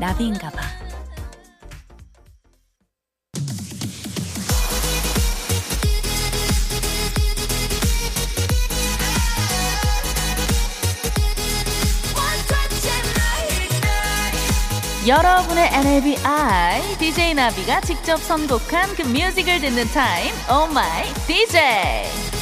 나비인가 봐. 여러분의 NABI DJ 나비가 직접 선곡한 그 뮤직을 듣는 타임 Oh my DJ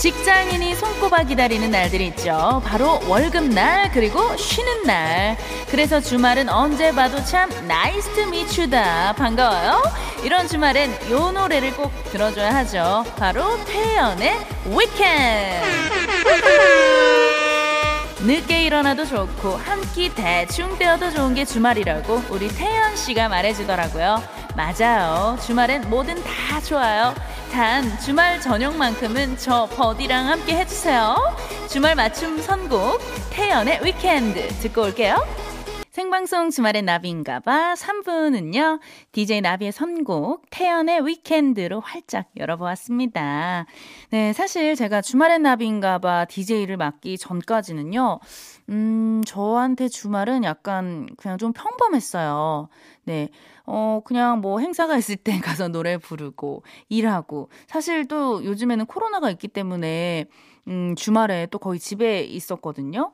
직장인이 손꼽아 기다리는 날들이 있죠. 바로 월급날 그리고 쉬는 날. 그래서 주말은 언제 봐도 참 nice to meet you다. 반가워요. 이런 주말엔 요 노래를 꼭 들어줘야 하죠. 바로 태연의 Weekend. 늦게 일어나도 좋고 한 끼 대충 때워도 좋은 게 주말이라고 우리 태연 씨가 말해주더라고요. 맞아요. 주말엔 뭐든 다 좋아요. 단 주말 저녁만큼은 저 버디랑 함께 해주세요. 주말 맞춤 선곡 태연의 위켄드 듣고 올게요. 생방송 주말의 나비인가봐 3부는요. DJ 나비의 선곡 태연의 위켄드로 활짝 열어보았습니다. 네, 사실 제가 주말의 나비인가봐 DJ를 맡기 전까지는요. 음, 저한테 주말은 약간 그냥 좀 평범했어요. 네. 어, 그냥 뭐 행사가 있을 때 가서 노래 부르고 일하고 사실 또 요즘에는 코로나가 있기 때문에 음, 주말에 또 거의 집에 있었거든요.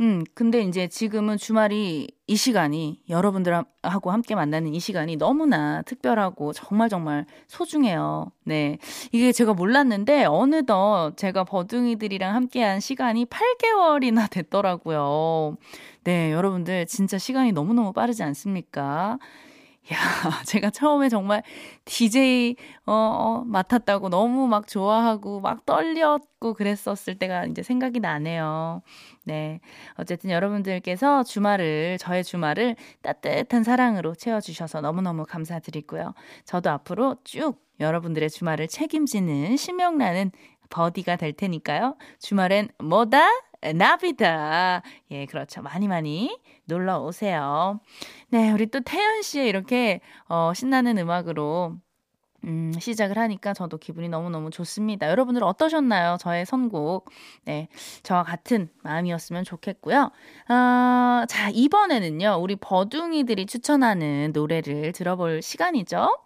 음, 근데 이제 지금은 주말이 이 시간이 여러분들하고 함께 만나는 이 시간이 너무나 특별하고 정말 정말 소중해요. 네. 이게 제가 몰랐는데 어느덧 제가 버둥이들이랑 함께한 시간이 8개월이나 됐더라고요. 네, 여러분들 진짜 시간이 너무너무 빠르지 않습니까? 야, 제가 처음에 정말 DJ 어, 어 맡았다고 너무 막 좋아하고 막 떨렸고 그랬었을 때가 이제 생각이 나네요. 네. 어쨌든 여러분들께서 주말을 저의 주말을 따뜻한 사랑으로 채워 주셔서 너무너무 감사드리고요. 저도 앞으로 쭉 여러분들의 주말을 책임지는 신명나는 버디가 될 테니까요. 주말엔 뭐다? 나비다. 예, 그렇죠. 많이 많이 놀러 오세요. 네, 우리 또 태연 씨의 이렇게 어, 신나는 음악으로 음, 시작을 하니까 저도 기분이 너무너무 좋습니다. 여러분들 어떠셨나요? 저의 선곡. 네. 저와 같은 마음이었으면 좋겠고요. 아, 자, 이번에는요, 우리 버둥이들이 추천하는 노래를 들어볼 시간이죠.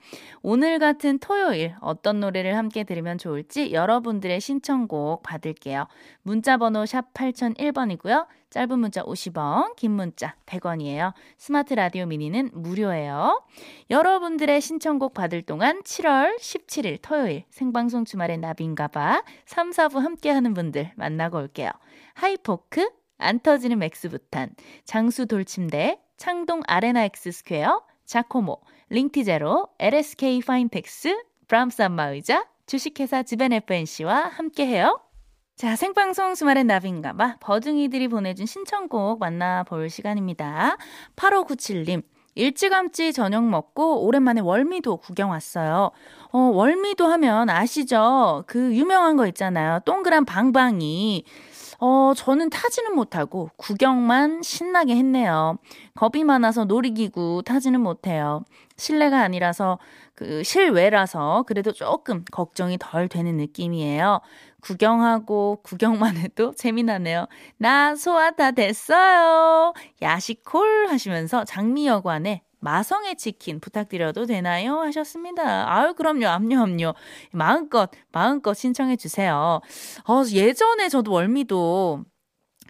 오늘 같은 토요일 어떤 노래를 함께 들으면 좋을지 여러분들의 신청곡 받을게요. 문자 번호 샵 8001번이고요. 짧은 문자 50원, 긴 문자 100원이에요. 스마트 라디오 미니는 무료예요. 여러분들의 신청곡 받을 동안 7월 17일 토요일 생방송 주말의 나비인가봐 3, 4부 함께하는 분들 만나고 올게요. 하이포크, 안 터지는 맥스부탄, 장수 돌침대, 창동 아레나 엑스 스퀘어, 자코모, 링티제로, LSK 파인텍스, 브람스 안마의자, 주식회사 지벤 FNC와 함께해요. 자, 생방송 주말엔 나비인가봐. 버둥이들이 보내준 신청곡 만나볼 시간입니다. 8597님. 일찌감치 저녁 먹고 오랜만에 월미도 구경 왔어요. 어, 월미도 하면 아시죠? 그 유명한 거 있잖아요. 동그란 방방이. 어, 저는 타지는 못하고 구경만 신나게 했네요. 겁이 많아서 놀이기구 타지는 못해요. 실내가 아니라서 그 실외라서 그래도 조금 걱정이 덜 되는 느낌이에요. 구경하고 구경만 해도 재미나네요. 나 소화 다 됐어요. 야식콜 하시면서 장미여관에 마성의 치킨 부탁드려도 되나요? 하셨습니다. 아유, 그럼요. 압류, 압류. 마음껏, 마음껏 신청해 주세요. 어, 예전에 저도 월미도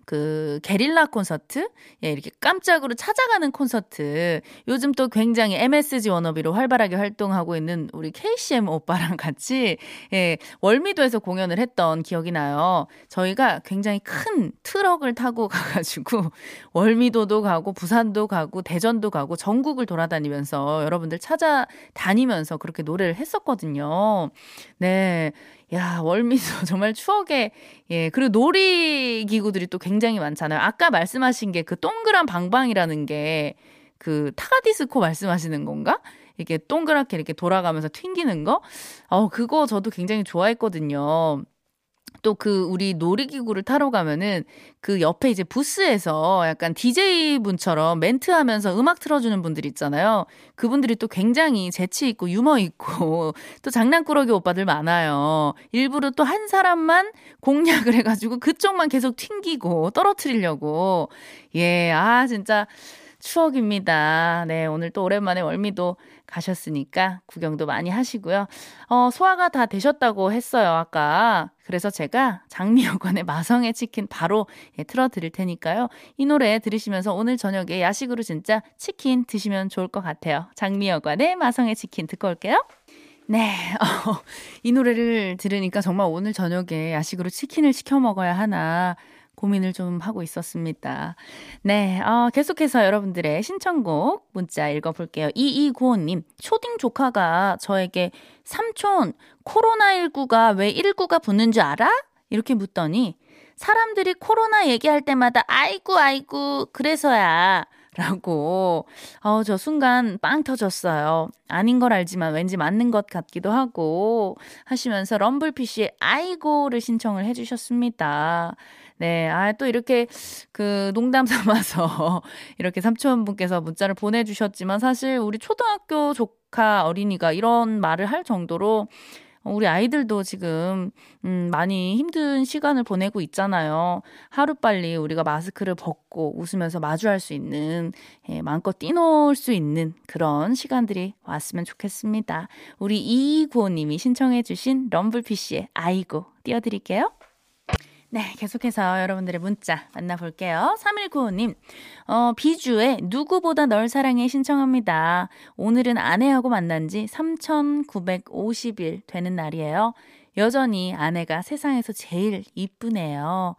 그 게릴라 콘서트, 예, 이렇게 깜짝으로 찾아가는 콘서트. 요즘 또 굉장히 MSG 워너비로 활발하게 활동하고 있는 우리 KCM 오빠랑 같이 예, 월미도에서 공연을 했던 기억이 나요. 저희가 굉장히 큰 트럭을 타고 가가지고 월미도도 가고 부산도 가고 대전도 가고 전국을 돌아다니면서 여러분들 찾아다니면서 그렇게 노래를 했었거든요. 네. 야, 월미도 정말 추억의, 예, 그리고 놀이 기구들이 또 굉장히 많잖아요. 아까 말씀하신 게 그 동그란 방방이라는 게 그 타가디스코 말씀하시는 건가? 이렇게 동그랗게 이렇게 돌아가면서 튕기는 거? 어, 그거 저도 굉장히 좋아했거든요. 또그 우리 놀이기구를 타러 가면은 그 옆에 이제 부스에서 약간 DJ 분처럼 멘트 하면서 음악 틀어주는 분들 있잖아요. 그분들이 또 굉장히 재치 있고 유머 있고 또 장난꾸러기 오빠들 많아요. 일부러 또 한 사람만 공략을 해가지고 그쪽만 계속 튕기고 떨어뜨리려고. 예, 아, 진짜. 추억입니다. 네, 오늘 또 오랜만에 월미도 가셨으니까 구경도 많이 하시고요. 어, 소화가 다 되셨다고 했어요, 아까. 그래서 제가 장미여관의 마성의 치킨 바로 예, 틀어드릴 테니까요. 이 노래 들으시면서 오늘 저녁에 야식으로 진짜 치킨 드시면 좋을 것 같아요. 장미여관의 마성의 치킨 듣고 올게요. 네, 어, 이 노래를 들으니까 정말 오늘 저녁에 야식으로 치킨을 시켜 먹어야 하나 고민을 좀 하고 있었습니다. 네, 어, 계속해서 여러분들의 신청곡 문자 읽어볼게요. 2295님, 초딩 조카가 저에게 삼촌, 코로나19가 왜 19가 붙는 줄 알아? 이렇게 묻더니 사람들이 코로나 얘기할 때마다 아이고, 아이고, 그래서야. 라고, 어, 저 순간 빵 터졌어요. 아닌 걸 알지만 왠지 맞는 것 같기도 하고 하시면서 럼블피쉬의 아이고를 신청을 해주셨습니다. 네, 아, 또 이렇게 그 농담 삼아서 이렇게 삼촌분께서 문자를 보내주셨지만 사실 우리 초등학교 조카 어린이가 이런 말을 할 정도로 우리 아이들도 지금 음 많이 힘든 시간을 보내고 있잖아요. 하루빨리 우리가 마스크를 벗고 웃으면서 마주할 수 있는 예, 마음껏 뛰놀 수 있는 그런 시간들이 왔으면 좋겠습니다. 우리 이구호님이 신청해 주신 럼블피쉬의 아이고 띄워드릴게요. 네, 계속해서 여러분들의 문자 만나볼게요. 3195님, 어, 비주의 누구보다 널 사랑해 신청합니다. 오늘은 아내하고 만난 지 3,950일 되는 날이에요. 여전히 아내가 세상에서 제일 이쁘네요.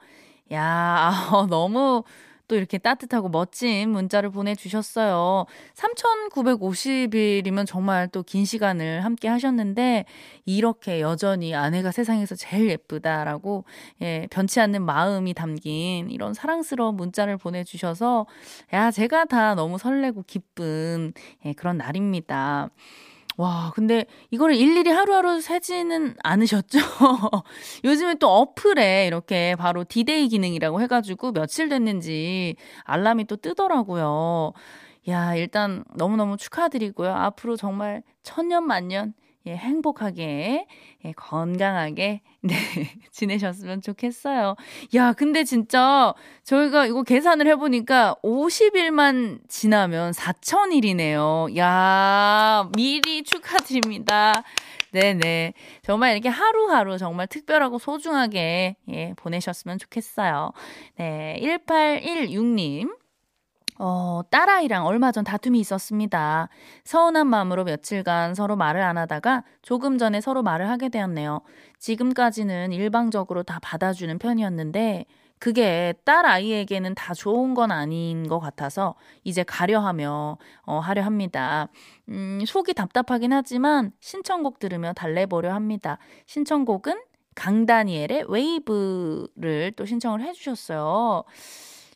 야, 어, 너무 또 이렇게 따뜻하고 멋진 문자를 보내주셨어요. 3,950일이면 정말 또 긴 시간을 함께 하셨는데, 이렇게 여전히 아내가 세상에서 제일 예쁘다라고, 예, 변치 않는 마음이 담긴 이런 사랑스러운 문자를 보내주셔서, 야, 제가 다 너무 설레고 기쁜, 예, 그런 날입니다. 와, 근데 이거를 일일이 하루하루 세지는 않으셨죠? 요즘에 또 어플에 이렇게 바로 디데이 기능이라고 해가지고 며칠 됐는지 알람이 또 뜨더라고요. 야, 일단 너무너무 축하드리고요. 앞으로 정말 천년 만년 예, 행복하게, 예, 건강하게, 네, 지내셨으면 좋겠어요. 야, 근데 진짜 저희가 이거 계산을 해보니까 50일만 지나면 4,000일이네요. 야, 미리 축하드립니다. 네네. 정말 이렇게 하루하루 정말 특별하고 소중하게, 예, 보내셨으면 좋겠어요. 네, 1816님. 어, 딸아이랑 얼마 전 다툼이 있었습니다. 서운한 마음으로 며칠간 서로 말을 안 하다가 조금 전에 서로 말을 하게 되었네요. 지금까지는 일방적으로 다 받아주는 편이었는데 그게 딸 아이에게는 다 좋은 건 아닌 것 같아서 이제 가려 하며 어, 하려 합니다. 음, 속이 답답하긴 하지만 신청곡 들으며 달래보려 합니다. 신청곡은 강다니엘의 Wave를 또 신청을 해주셨어요.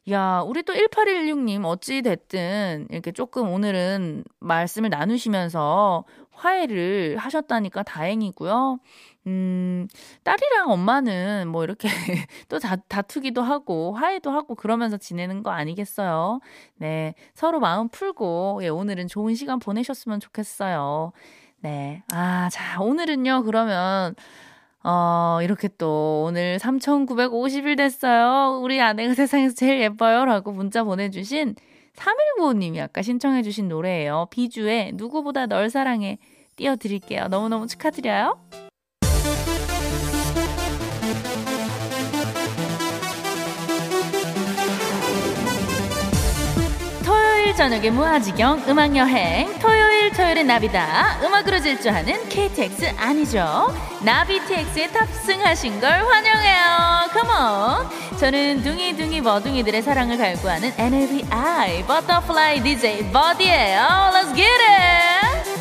야, 우리 또 1816님, 어찌됐든, 이렇게 조금 오늘은 말씀을 나누시면서 화해를 하셨다니까 다행이고요. 음, 딸이랑 엄마는 뭐 이렇게 또 다, 다투기도 하고, 화해도 하고, 그러면서 지내는 거 아니겠어요? 네. 서로 마음 풀고, 예, 오늘은 좋은 시간 보내셨으면 좋겠어요. 네. 아, 자, 오늘은요, 그러면, 어, 이렇게 또 오늘 3,950일 됐어요. 우리 아내가 세상에서 제일 예뻐요. 라고 문자 보내주신 319님이 아까 신청해주신 노래예요. 비주의 누구보다 널 사랑해 띄워드릴게요. 너무너무 축하드려요. 토요일 저녁에 무아지경 음악여행 토요일 토요일엔 나비다. 음악으로 질주하는 KTX 아니죠? 나비TX에 탑승하신 걸 환영해요. Come on 저는 둥이둥이 버둥이들의 사랑을 갈구하는 NABI butterfly DJ 버디예요. Let's get it!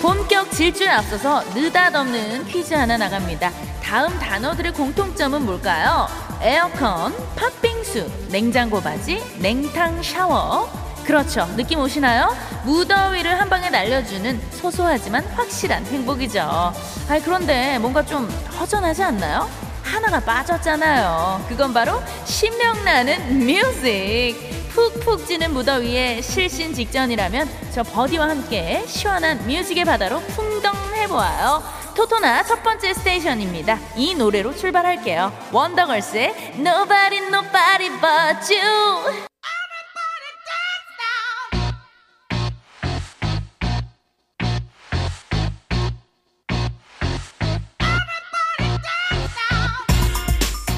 본격 질주에 앞서서 느닷없는 퀴즈 하나 나갑니다. 다음 단어들의 공통점은 뭘까요? 에어컨, 팥빙수, 냉장고 바지, 냉탕 샤워. 그렇죠. 느낌 오시나요? 무더위를 한 방에 날려주는 소소하지만 확실한 행복이죠. 아 그런데 뭔가 좀 허전하지 않나요? 하나가 빠졌잖아요. 그건 바로 신명나는 music. 푹푹 찌는 무더위에 실신 직전이라면 저 버디와 함께 시원한 music의 바다로 풍덩해보아요. 토토나 첫 번째 station입니다. 이 노래로 출발할게요. 원더걸스의 Nobody Nobody But You.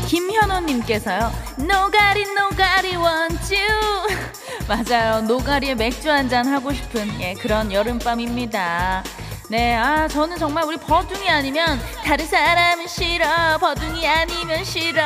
김현호님께서요. 노가리 노가리 want you. 맞아요. 노가리에 맥주 한 잔 하고 싶은 예, 그런 여름밤입니다. 네, 아 저는 정말 우리 버둥이 아니면 다른 사람은 싫어. 버둥이 아니면 싫어.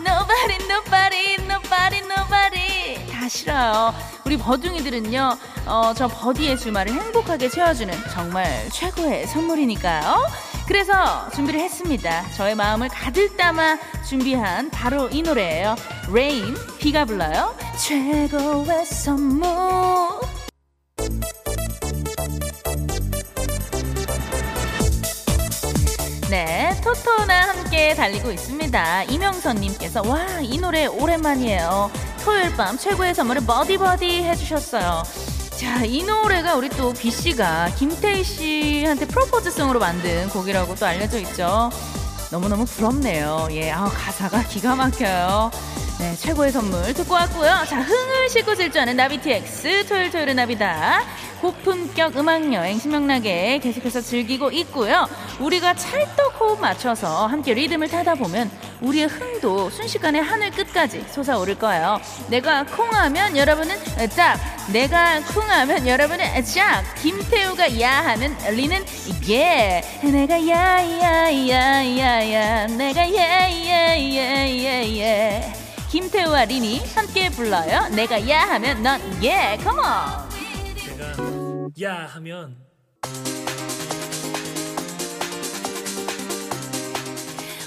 Nobody, nobody, nobody, nobody 다 싫어요. 우리 버둥이들은요, 어, 저 버디의 주말을 행복하게 채워주는 정말 최고의 선물이니까요. 그래서 준비를 했습니다. 저의 마음을 가득 담아 준비한 바로 이 노래예요. Rain, 비가 불러요. 최고의 선물. 네, 토토나 함께 달리고 있습니다. 이명선님께서 와, 이 노래 오랜만이에요. 토요일 밤 최고의 선물을 버디버디 해주셨어요. 자, 이 노래가 우리 또 B씨가 김태희 씨한테 프로포즈송으로 만든 곡이라고 또 알려져 있죠. 너무너무 부럽네요. 예, 아, 가사가 기가 막혀요. 네, 최고의 선물 듣고 왔고요. 자, 흥을 싣고 질주하는 나비TX 토요일 토요일은 나비다. 고품격 음악 여행 신명나게 계속해서 즐기고 있고요. 우리가 찰떡 호흡 맞춰서 함께 리듬을 타다 보면 우리의 흥도 순식간에 하늘 끝까지 솟아오를 거예요. 내가 콩하면 여러분은 짝, 내가 쿵하면 여러분은 짝, 김태우가 야하면 리는 예, 내가 야야야야야, 내가 예예예예예. 예. 김태우와 린이 함께 불러요. 내가 야하면 넌 예, 컴온. 야 하면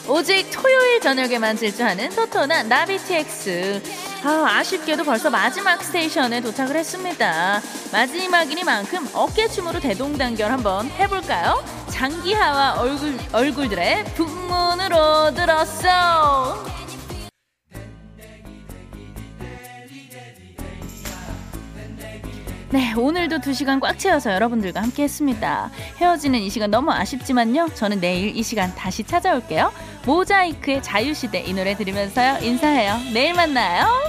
오직 토요일 저녁에만 질주하는 토토나 나비TX. 아, 아쉽게도 벌써 마지막 스테이션에 도착을 했습니다. 마지막이니만큼 어깨춤으로 대동단결 한번 해볼까요? 장기하와 얼굴, 얼굴들의 북문으로 들었어. 네, 오늘도 두 시간 꽉 채워서 여러분들과 함께 했습니다. 헤어지는 이 시간 너무 아쉽지만요. 저는 내일 이 시간 다시 찾아올게요. 모자이크의 자유시대 이 노래 들으면서요. 인사해요. 내일 만나요.